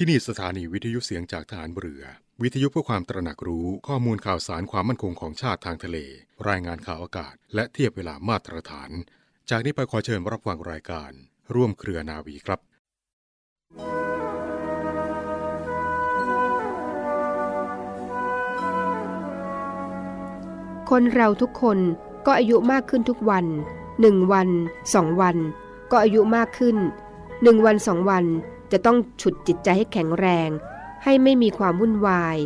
ที่นี่สถานีวิทยุเสียงจากฐานเรือ วิทยุเพื่อความตระหนักรู้ข้อมูลข่าวสารความมั่นคงของชาติทางทะเล รายงานข่าวอากาศ และเทียบเวลามาตรฐาน จากนี้ไปขอเชิญรับฟังรายการ ร่วมเครือนาวีครับคนเราทุกคนก็อายุมากขึ้นทุกวันหนึ่งวันสองวัน ก็อายุมากขึ้นหนึ่งวันสองวัน จะต้องฉุดจิตใจให้แข็งแรง ให้ไม่มีความวุ่นวาย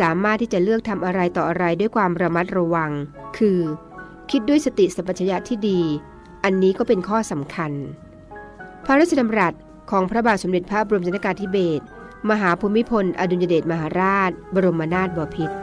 สามารถที่จะเลือกทำอะไรต่ออะไรด้วยความระมัดระวัง คือ คิดด้วยสติสัมปชัญญะที่ดี อันนี้ก็เป็นข้อสำคัญ พระราชดำรัสของพระบาทสมเด็จพระบรมชนกาธิเบศรมหาภูมิพล อดุลยเดชมหาราช บรมนาถบพิตร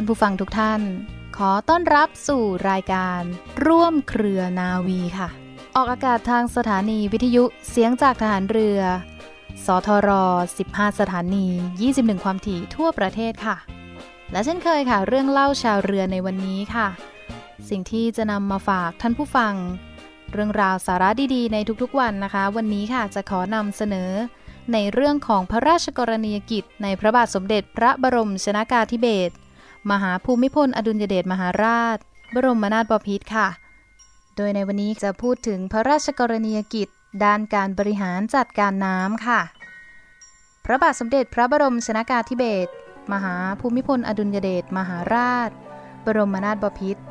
านผู้ฟังทุกท่าน ขอต้อนรับสู่รายการ ร่วมเครือนาวีค่ะ ออกอากาศทางสถานีวิทยุเสียงจากทหารเรือ สทร 15 สถานี 21 ความถี่ทั่วประเทศค่ะ และเช่นเคยค่ะ เรื่องเล่าชาวเรือในวันนี้ค่ะ สิ่งที่จะนำมาฝากท่านผู้ฟัง เรื่องราวสาระดีๆ ในทุกๆวันนะคะ วันนี้ค่ะจะขอนำเสนอในเรื่องของพระราชกรณียกิจในพระบาทสมเด็จพระบรมชนากาธิเบศร มหาภูมิพล อดุลยเดชมหาราช บรมนาถบพิตรค่ะ โดยในวันนี้จะพูดถึงพระราชกรณียกิจ ด้านการบริหารจัดการน้ำค่ะ พระบาทสมเด็จพระบรมชนากาธิเบศรมหาภูมิพล อดุลยเดชมหาราช บรมนาถบพิตร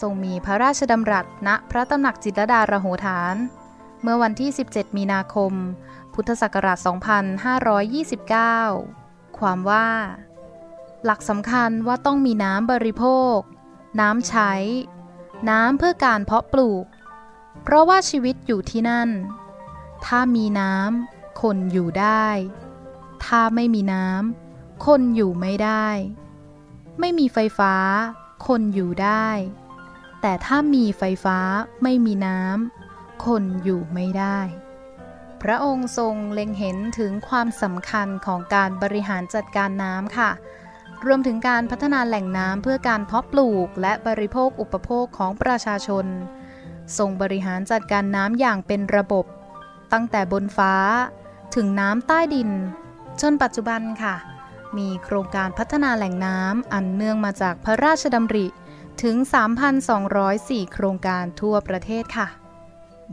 ทรงมีพระราชดำรัสณพระตำหนักจิตรดารโหฐาน เมื่อวันที่ 17 มีนาคม พุทธศักราช 2529 ความว่า หลักสำคัญว่าต้องมีน้ำบริโภค น้ำใช้ น้ำเพื่อการเพาะปลูก เพราะว่าชีวิตอยู่ที่นั่น ถ้ามีน้ำคนอยู่ได้ ถ้าไม่มีน้ำคนอยู่ไม่ได้ ไม่มีไฟฟ้า คนอยู่ได้ แต่ถ้ามีไฟฟ้าไม่มีน้ำคนอยู่ไม่ได้ พระองค์ทรงเล็งเห็นถึงความสำคัญของการบริหารจัดการน้ำค่ะ รวมถึงการพัฒนาแหล่งน้ำเพื่อการเพาะปลูก และบริโภคอุปโภคของประชาชน ทรงบริหารจัดการน้ำอย่างเป็นระบบ ตั้งแต่บนฟ้า ถึงน้ำใต้ดิน จนปัจจุบันค่ะ มีโครงการพัฒนาแหล่งน้ำอันเนื่องมาจากพระราชดำริถึง 3,204 โครงการทั่วประเทศค่ะ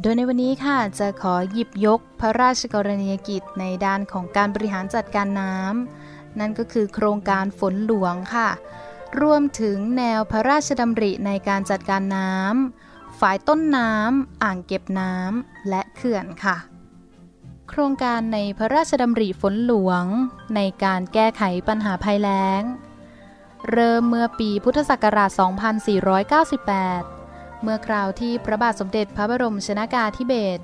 โดยในวันนี้ค่ะจะขอหยิบยกพระราชกรณียกิจในด้านของการบริหารจัดการน้ำ นั่นก็คือโครงการฝนหลวงค่ะ รวมถึงแนวพระราชดำริในการจัดการน้ำฝ่ายต้นน้ำ อ่างเก็บน้ำ และเขื่อนค่ะ โครงการในพระราชดำริฝนหลวง ในการแก้ไขปัญหาภัยแล้ง เริ่มเมื่อปีพุทธศักราช 2498 เมื่อคราวที่พระบาทสมเด็จพระบรมชนากาธิเบศร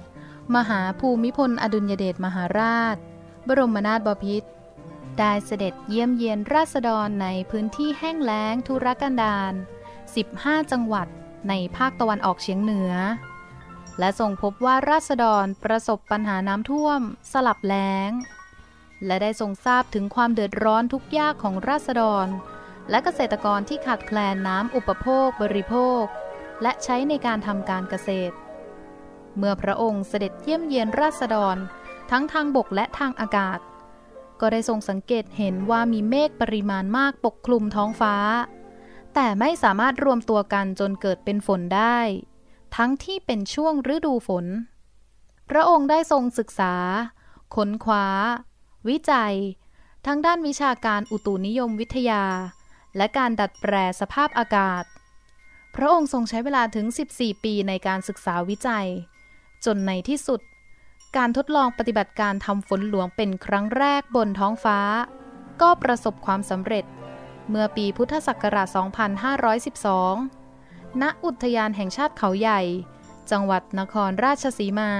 มหาภูมิพลอดุลยเดชมหาราช บรมนาถบพิตร ได้เสด็จเยี่ยมเยียนราษฎรในพื้นที่แห้งแล้งทุรกันดาร 15 จังหวัดในภาคตะวันออกเฉียงเหนือ และทรงพบว่าราษฎรประสบปัญหาน้ำท่วม สลับแล้ง และได้ทรงทราบถึงความเดือดร้อนทุกยากของราษฎร และเกษตรกรที่ขาดแคลนน้ำอุปโภคบริโภค และใช้ในการทำการเกษตร เมื่อพระองค์เสด็จเยี่ยมเยียนราษฎร ทั้งทางบกและทางอากาศ ก็ได้ทรงสังเกตเห็นว่ามีเมฆปริมาณมากปกคลุมท้องฟ้า แต่ไม่สามารถรวมตัวกันจนเกิดเป็นฝนได้ ทั้งที่เป็นช่วงฤดูฝน พระองค์ได้ทรงศึกษา ค้นคว้า วิจัย ทั้งด้านวิชาการอุตุนิยมวิทยา และการดัดแปลสภาพอากาศ พระองค์ทรงใช้เวลาถึง 14 ปีในการศึกษาวิจัย จนในที่สุด การทดลองปฏิบัติการทำฝนหลวงเป็นครั้งแรกบนท้องฟ้า ก็ประสบความสำเร็จ เมื่อปีพุทธศักราช 2512 ณ อุทยานแห่งชาติเขาใหญ่ จังหวัดนครราชสีมา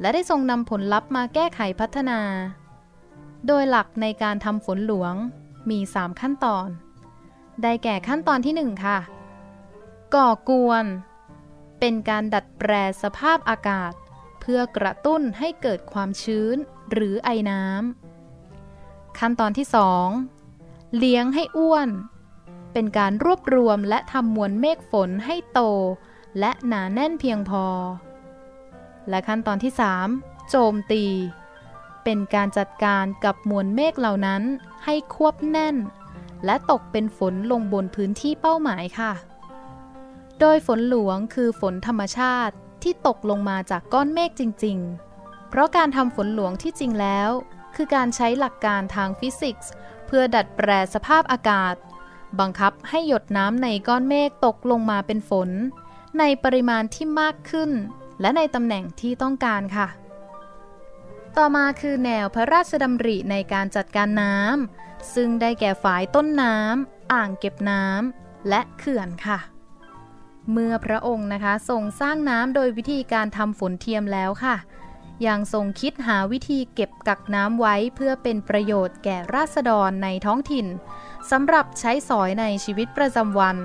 และได้ทรงนำผลลัพธ์มาแก้ไขพัฒนา โดยหลักในการทำฝนหลวงมี 3 ขั้นตอน ได้แก่ขั้นตอนที่ 1 ค่ะ ก่อกวน เป็นการดัดแปลสภาพอากาศ พื่อกระตุ้นให้เกิดความชื้นหรือไอน้ำขั้นตอนที่ 2 เลี้ยงให้อ้วน เป็นการรวบรวมและทำมวลเมฆฝนให้โต และหนาแน่นเพียงพอ และขั้นตอนที่ 3 โจมตี เป็นการจัดการกับมวลเมฆเหล่านั้นให้ควบแน่น และตกเป็นฝนลงบนพื้นที่เป้าหมายค่ะ โดยฝนหลวงคือฝนธรรมชาติ ที่ตกลงมาจากก้อนเมฆจริง ๆ เพราะการทำฝนหลวงที่จริงแล้ว คือการใช้หลักการทางฟิสิกส์เพื่อดัดแปลสภาพอากาศ บังคับให้หยดน้ำในก้อนเมฆตกลงมาเป็นฝน ในปริมาณที่มากขึ้น และในตำแหน่งที่ต้องการค่ะ ต่อมาคือแนวพระราชดำริในการจัดการน้ำซึ่งได้แก่ฝายต้นน้ำอ่างเก็บน้ำและเขื่อนค่ะ เมื่อพระองค์นะคะทรงสร้างน้ำโดยวิธีการทำฝนเทียมแล้วค่ะ ยังทรงคิดหาวิธีเก็บกักน้ำไว้เพื่อเป็นประโยชน์แก่ราษฎรในท้องถิ่นสำหรับใช้สอยในชีวิตประจำวัน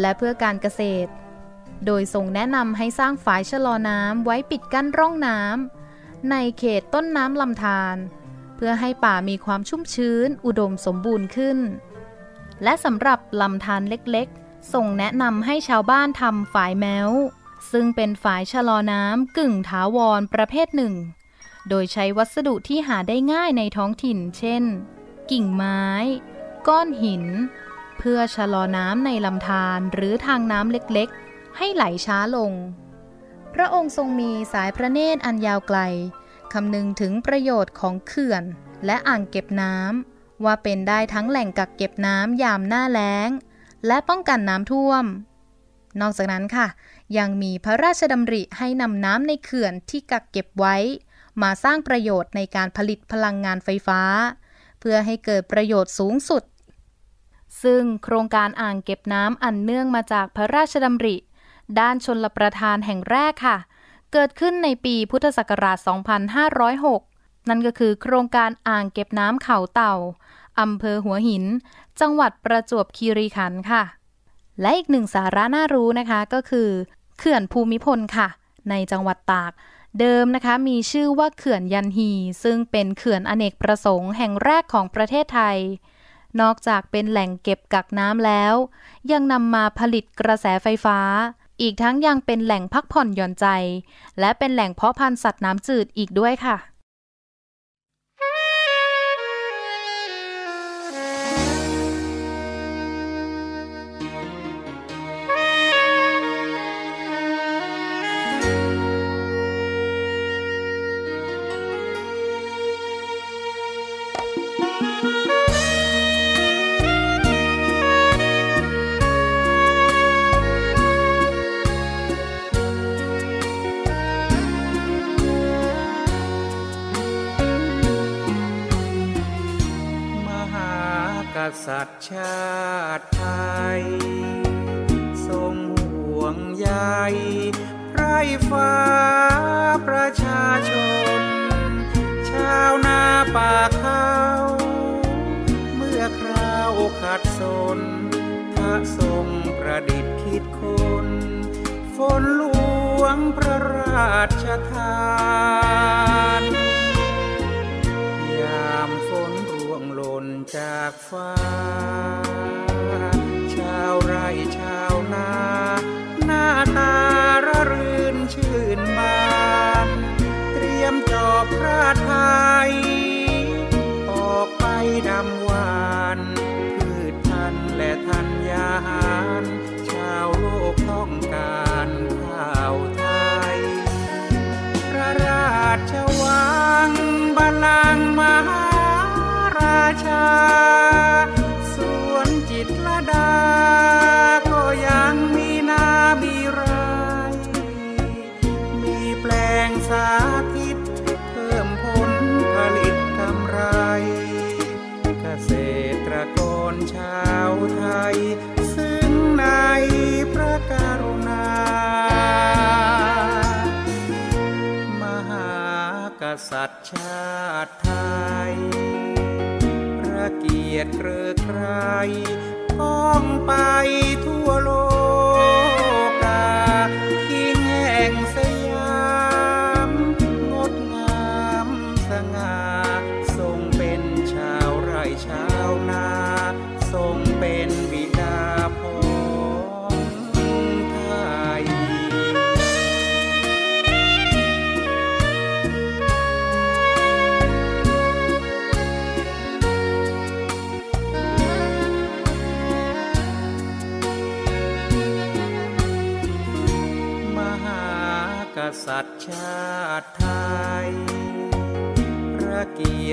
และเพื่อการเกษตร โดยทรงแนะนำให้สร้างฝายชะลอน้ำไว้ปิดกั้นร่องน้ำในเขตต้นน้ำลำธารเพื่อให้ป่ามีความชุ่มชื้น อุดมสมบูรณ์ขึ้น และสำหรับลำธารเล็กๆ ส่งแนะนำให้ชาวบ้านทำฝายแมวซึ่งเป็นฝายชะลอน้ำกึ่งถาวรประเภทหนึ่ง โดยใช้วัสดุที่หาได้ง่ายในท้องถิ่น เช่น กิ่งไม้ ก้อนหิน เพื่อชะลอน้ำในลำธารหรือทางน้ำเล็กๆ ให้ไหลช้าลง พระองค์ทรงมีสายพระเนตรอันยาวไกลคำนึงถึงประโยชน์ของเขื่อนและอ่างเก็บน้ำว่าเป็นได้ทั้งแหล่งกักเก็บน้ำยามหน้าแล้ง และป้องกันน้ำท่วม นอกจากนั้นค่ะ ยังมีพระราชดำริให้นำน้ำในเขื่อนที่กักเก็บไว้ มาสร้างประโยชน์ในการผลิตพลังงานไฟฟ้า เพื่อให้เกิดประโยชน์สูงสุด ซึ่งโครงการอ่างเก็บน้ำอันเนื่องมาจากพระราชดำริ ด้านชนลประทานแห่งแรกค่ะ เกิดขึ้นในปีพุทธศักราช 2506 นั่นก็คือโครงการอ่างเก็บน้ำเขาเต่า อำเภอหัวหิน จังหวัดประจวบคีรีขันธ์ค่ะ และอีกหนึ่งสาระน่ารู้นะคะก็คือ เขื่อนภูมิพลค่ะ ในจังหวัดตาก เดิมนะคะมีชื่อว่าเขื่อนยันฮี ซึ่งเป็นเขื่อนอเนกประสงค์แห่งแรกของประเทศไทย นอกจากเป็นแหล่งเก็บกักน้ำแล้ว ยังนำมาผลิตกระแสไฟฟ้า อีกทั้งยังเป็นแหล่งพักผ่อนหย่อนใจ และเป็นแหล่งเพาะพันธุ์สัตว์น้ำจืดอีกด้วยค่ะากษัตริย์ชาติไทย ทรงห่วงใยไรฟ้าประชาชน ชาวนาป่าเขาเมื่อคราวขัดสนพระทรงประดิษฐ์คิดคนฝนหลวงพระราชทาน จากฟ้า ชาวไร่ชาวนา หน้าตาระรื่นชื่นบาน เตรียมจอบพระไทย เกียรติเกลือใครต้องไปทั่วโลก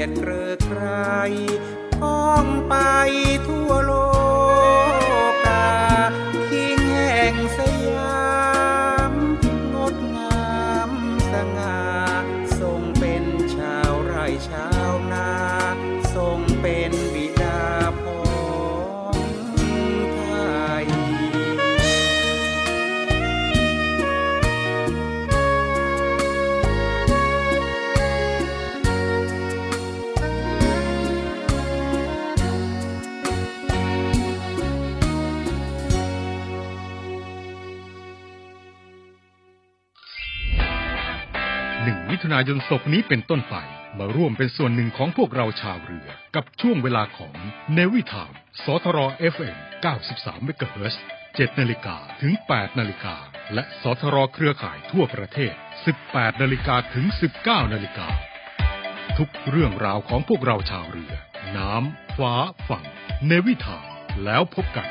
ยดเกลือใคร นายนศกนี้เป็นต้นไป มาร่วมเป็นส่วนหนึ่งของพวกเราชาวเรือ กับช่วงเวลาของเนวิทามสทร FM 93เมกะเฮิรตซ์7นาฬิกาถึง 8 นาฬิกา และสทรเครือข่ายทั่วประเทศ 18 นาฬิกาถึง 19 นาฬิกา ทุกเรื่องราวของพวกเราชาวเรือ น้ำ ฟ้า ฝั่ง เนวิทามแล้วพบกัน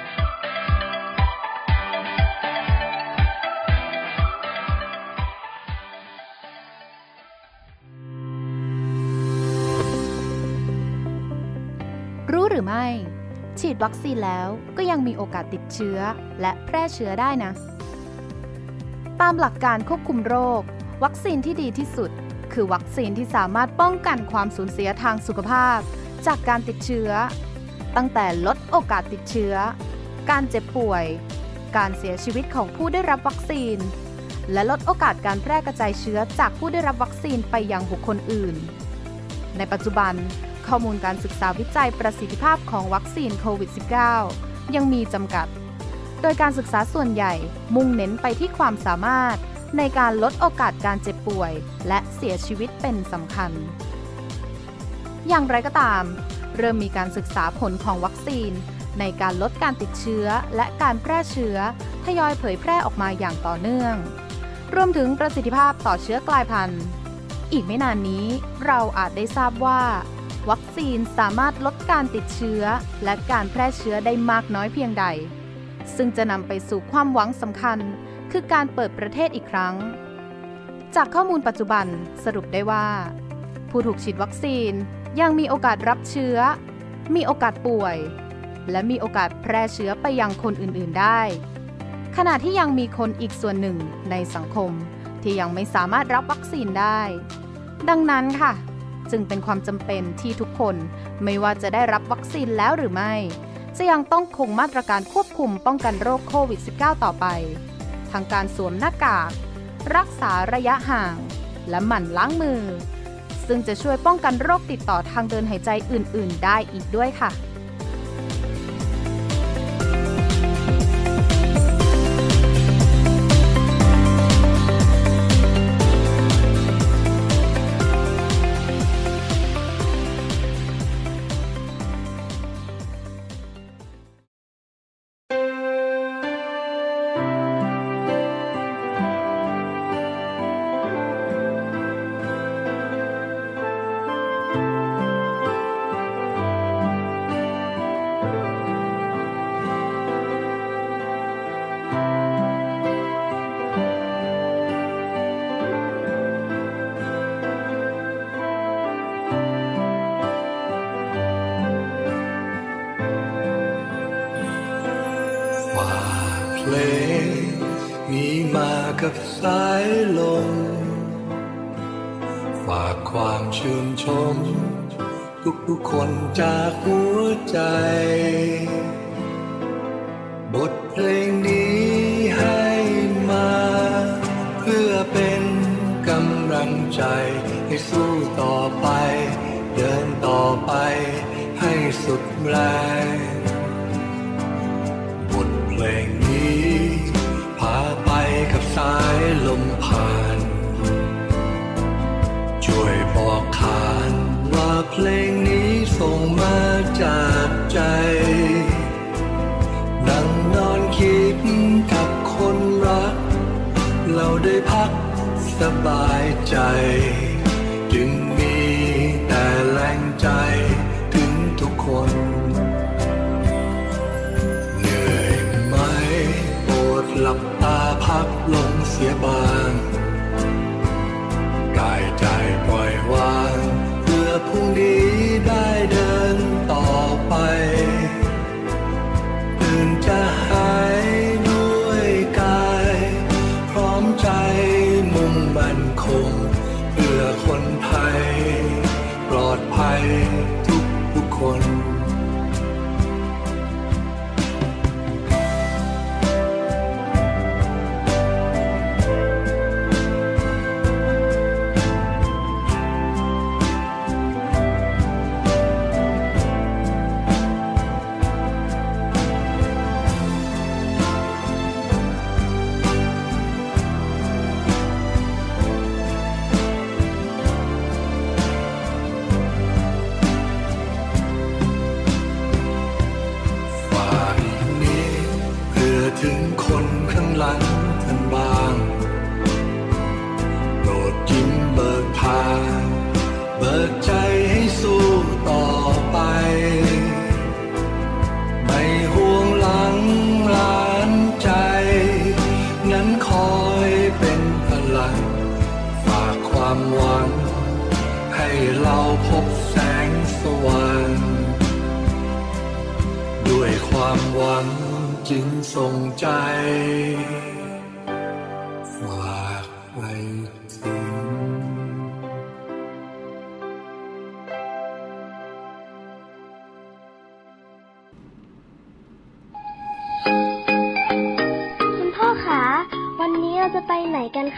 ฉีดวัคซีนแล้วก็ยังมีโอกาสติดเชื้อและแพร่เชื้อได้นะ ตามหลักการควบคุมโรค วัคซีนที่ดีที่สุด คือวัคซีนที่สามารถป้องกันความสูญเสียทางสุขภาพ จากการติดเชื้อ ตั้งแต่ลดโอกาสติดเชื้อ การเจ็บป่วย การเสียชีวิตของผู้ได้รับวัคซีน และลดโอกาสการแพร่กระจายเชื้อจากผู้ได้รับวัคซีนไปยังบุคคลอื่น ในปัจจุบัน ข้อมูลการศึกษาวิจัยประสิทธิภาพของวัคซีนโควิด -19 ยังมีจำกัด โดยการศึกษาส่วนใหญ่มุ่งเน้นไปที่ความสามารถ ในการลดโอกาสการเจ็บป่วย และเสียชีวิตเป็นสำคัญ อย่างไรก็ตาม เริ่มมีการศึกษาผลของวัคซีน ในการลดการติดเชื้อและการแพร่เชื้อทยอยเผยแพร่ออกมาอย่างต่อเนื่อง รวมถึงประสิทธิภาพต่อเชื้อกลายพันธุ์ อีกไม่นานนี้เราอาจได้ทราบว่า วัคซีนสามารถลดการติดเชื้อ และการแพร่เชื้อได้มากน้อยเพียงใด ซึ่งจะนำไปสู่ความหวังสำคัญ คือการเปิดประเทศอีกครั้ง จากข้อมูลปัจจุบันสรุปได้ว่า ผู้ถูกฉีดวัคซีนยังมีโอกาสรับเชื้อ มีโอกาสป่วย และมีโอกาสแพร่เชื้อไปยังคนอื่นๆได้ ขณะที่ยังมีคนอีกส่วนหนึ่งในสังคมที่ยังไม่สามารถรับวัคซีนได้ ดังนั้นค่ะ จึงเป็นความจำเป็นที่ทุกคนไม่ว่าจะได้รับวัคซีนแล้วหรือไม่ จะยังต้องคงมาตรการควบคุมป้องกันโรคโควิด -19 ต่อไป ทางการสวมหน้ากาก รักษาระยะห่าง และหมั่นล้างมือ ซึ่งจะช่วยป้องกันโรคติดต่อทางเดินหายใจอื่น ๆ ได้อีกด้วยค่ะ มากับสายลม ฝากความชื่นชม ทุกๆคนจากหัวใจ บทเพลงนี้ให้มา เพื่อเป็นกำลังใจ ให้สู้ต่อไป เดินต่อไปให้สุดแรง สายลมผ่าน ช่วยบอกขานว่าเพลงนี้ส่งมาจากใจ นั่งนอนคิดกับคนรัก เราได้พักสบายใจ จึงมีแต่แรงใจถึงทุกคน ลับตาพักลงเสียบาง ให้เราพบแสงสว่างด้วยความหวังจึงส่งใจ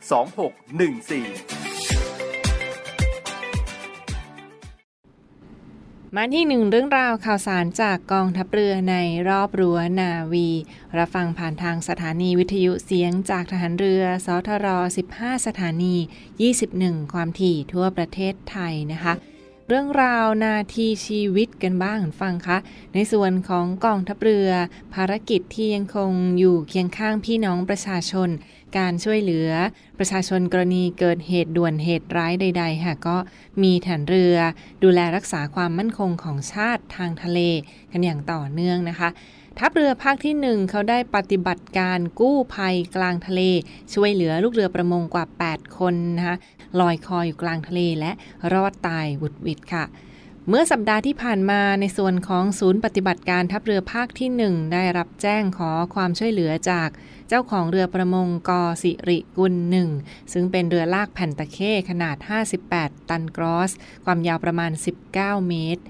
2614 มาที่หนึ่งเรื่องราวข่าวสารจากกองทัพเรือในรอบรั้วนาวี รับฟังผ่านทางสถานีวิทยุเสียงจากทหารเรือ สทร 15 สถานี 21 ความถี่ทั่วประเทศไทยนะคะเรื่องราวนาทีชีวิตกันบ้างฟังคะ ในส่วนของกองทัพเรือ ภารกิจที่ยังคงอยู่เคียงข้างพี่น้องประชาชนการช่วยเหลือ ประชาชนกรณีเกิดเหตุด่วนเหตุร้ายใด ๆ ค่ะ ก็มีฐานเรือ ดูแลรักษาความมั่นคงของชาติทางทะเล กันอย่างต่อเนื่องนะคะทัพเรือภาคที่หนึ่งเขาได้ปฏิบัติการกู้ภัยกลางทะเล ช่วยเหลือลูกเรือประมงกว่า 8 คนนะคะลอยคออยู่กลางทะเลและรอดตายบุดวิดค่ะ เมื่อสัปดาห์ที่ผ่านมาในส่วนของศูนย์ปฏิบัติการทัพเรือภาคที่ 1 ได้รับแจ้งขอความช่วยเหลือจากเจ้าของเรือประมงกอสิริกุลหนึ่งซึ่งเป็นเรือลากแผ่นตะเข้ขนาด 58 ตันกรอส ความยาวประมาณ 19 เมตร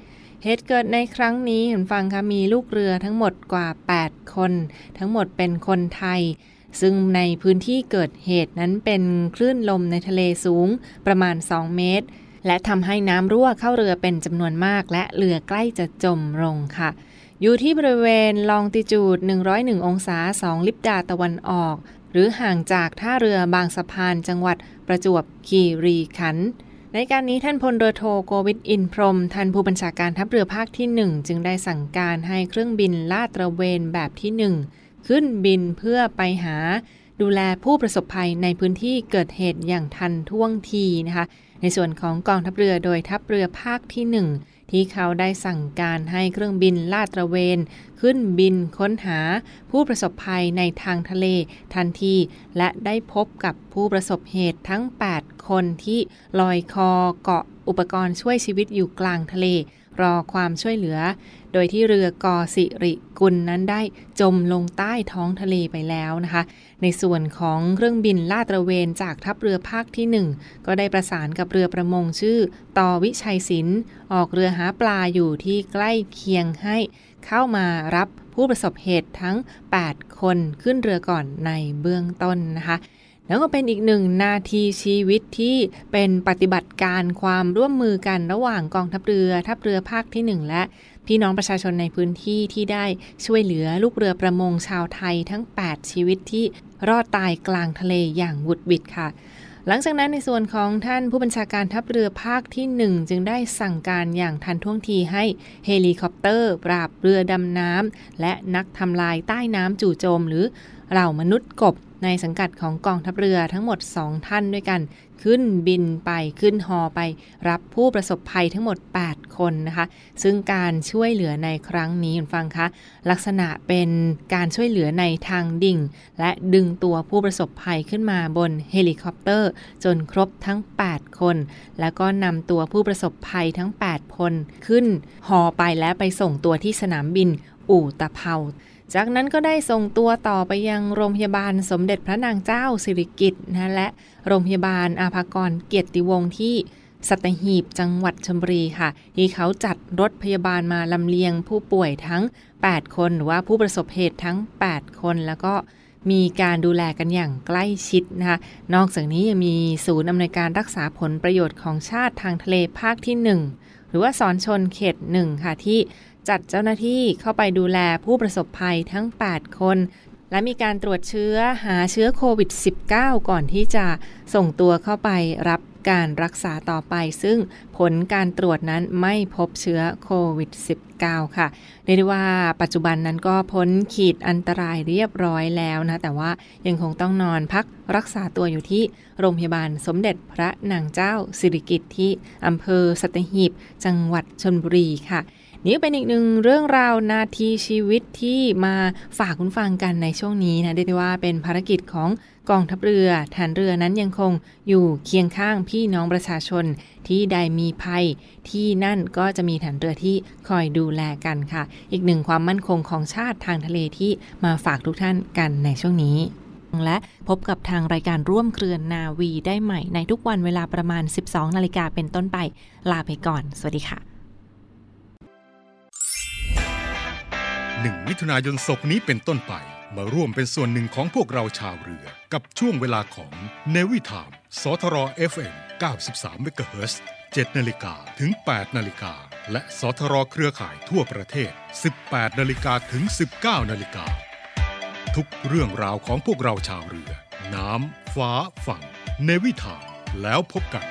เหตุเกิดในครั้งนี้เห็นฟังคะมีลูกเรือทั้งหมดกว่า 8 คน ทั้งหมดเป็นคนไทย ซึ่งในพื้นที่เกิดเหตุนั้นเป็นคลื่นลมในทะเลสูงประมาณ 2 เมตร และทำให้น้ำรั่วเข้าเรือเป็นจำนวนมาก และเรือใกล้จะจมลงค่ะ อยู่ที่บริเวณลองติจูด 101 องศา 2 ลิบดาตะวันออก หรือห่างจากท่าเรือบางสะพานจังหวัดประจวบคีรีขันธ์ในการนี้ท่านพลเรือโทโกวิทอินพรมท่านผู้บัญชาการทัพเรือภาคที่ 1 จึงได้สั่งการให้เครื่องบินลาดตระเวนแบบที่ 1 ขึ้นบินเพื่อไปหา ดูแลผู้ประสบภัยในพื้นที่เกิดเหตุอย่างทันท่วงทีนะคะ ในส่วนของกองทัพเรือโดยทัพเรือภาคที่ 1 ที่เขาได้สั่งการให้เครื่องบินลาดตระเวน ขึ้นบินค้นหา ผู้ประสบภัยในทางทะเล ทันที และได้พบกับผู้ประสบเหตุทั้ง 8 คนที่ลอยคอเกาะอุปกรณ์ช่วยชีวิตอยู่กลางทะเล รอความช่วยเหลือ โดยที่เรือกอสิริกุลนั้นได้จมลงใต้ท้องทะเลไปแล้วนะคะ ในส่วนของเครื่องบินลาดตระเวนจากทัพเรือภาคที่ 1 ก็ได้ประสานกับเรือประมงชื่อต่อวิชัยศิลป์ออกเรือหาปลาอยู่ที่ใกล้เคียงให้เข้ามารับผู้ประสบเหตุทั้ง 8 คนขึ้นเรือก่อนในเบื้องต้นนะคะ แล้วก็เป็นอีกหนึ่งนาทีชีวิตที่เป็นปฏิบัติการความร่วมมือกันระหว่างกองทัพเรือทัพเรือภาคที่ 1 และพี่น้องประชาชนในพื้นที่ที่ได้ช่วยเหลือลูกเรือประมงชาวไทยทั้ง 8 ชีวิตที่รอดตายกลางทะเลอย่างหวุดหวิดค่ะ หลังจากนั้นในส่วนของท่านผู้บัญชาการทัพเรือภาคที่ 1 จึงได้สั่งการอย่างทันท่วงทีให้เฮลิคอปเตอร์ ปราบเรือดำน้ำและนักทำลายใต้น้ำจู่โจมหรือเหล่ามนุษย์กบ ในสังกัดของกองทัพเรือทั้งหมด 2 ท่านด้วยกัน ขึ้นบินไปขึ้นฮอไป รับผู้ประสบภัยทั้งหมด 8 คนนะคะ ซึ่งการช่วยเหลือในครั้งนี้คุณฟังคะลักษณะเป็นการช่วยเหลือในทางดิ่ง และดึงตัวผู้ประสบภัยขึ้นมาบนเฮลิคอปเตอร์ จนครบทั้ง 8 คน แล้วก็นำตัวผู้ประสบภัยทั้ง 8 คน ขึ้นฮอไปและไปส่งตัวที่สนามบินอู่ตะเภา จากนั้นก็ได้ส่งตัวต่อไปยังโรงพยาบาลสมเด็จพระนางเจ้าสิริกิติ์นะและโรงพยาบาลอาภากรเกียรติวงศ์ที่สัตหีบจังหวัดชลบุรีค่ะ ที่เขาจัดรถพยาบาลมาลำเลียงผู้ป่วยทั้ง 8 คน หรือว่าผู้ประสบเหตุทั้ง 8 คน แล้วก็มีการดูแลกันอย่างใกล้ชิดนะคะ นอกจากนี้ยังมีศูนย์อำนวยการรักษาผลประโยชน์ของชาติทางทะเลภาคที่ 1 หรือว่าสอนชนเขตหนึ่งค่ะที่ จัดเจ้าหน้าที่เข้าไปดูแลผู้ประสบภัยทั้ง 8 คน และมีการตรวจเชื้อหาเชื้อโควิด -19 ก่อนที่จะส่งตัวเข้าไปรับการรักษาต่อไป ซึ่งผลการตรวจนั้นไม่พบเชื้อโควิด -19 ค่ะเรียกได้ว่าปัจจุบันนั้นก็พ้นขีดอันตรายเรียบร้อยแล้วนะ แต่ว่ายังคงต้องนอนพักรักษาตัวอยู่ที่โรงพยาบาลสมเด็จพระนางเจ้าสิริกิติ์ที่อำเภอสัตหีบ จังหวัดชนบุรีค่ะ นี่เป็นอีกหนึ่งเรื่องราวนาทีชีวิตที่มาฝากคุณฟังกันในช่วงนี้นะเรียกได้ว่าเป็นภารกิจของกองทัพเรือฐานเรือนั้นยังคงอยู่เคียงข้างพี่น้องประชาชนที่ใดมีภัย ที่นั่นก็จะมีฐานเรือที่คอยดูแลกันค่ะ อีกหนึ่งความมั่นคงของชาติทางทะเลที่มาฝากทุกท่านกันในช่วงนี้และพบกับทางรายการร่วมเครือนนาวีได้ใหม่ในทุกวันเวลาประมาณ 12 นาฬิกาเป็นต้นไป ลาไปก่อน สวัสดีค่ะ 1มิถุนายนศกนี้เป็นต้นไป มาร่วมเป็นส่วนหนึ่งของพวกเราชาวเรือ กับช่วงเวลาของเนวิทามสทร FM 93เมกะเฮิรตซ์7นาฬิกาถึง 8 นาฬิกา และสทรเครือข่ายทั่วประเทศ 18 นาฬิกาถึง 19 นาฬิกา ทุกเรื่องราวของพวกเราชาวเรือ น้ำ ฟ้า ฝั่ง เนวิทามแล้วพบกัน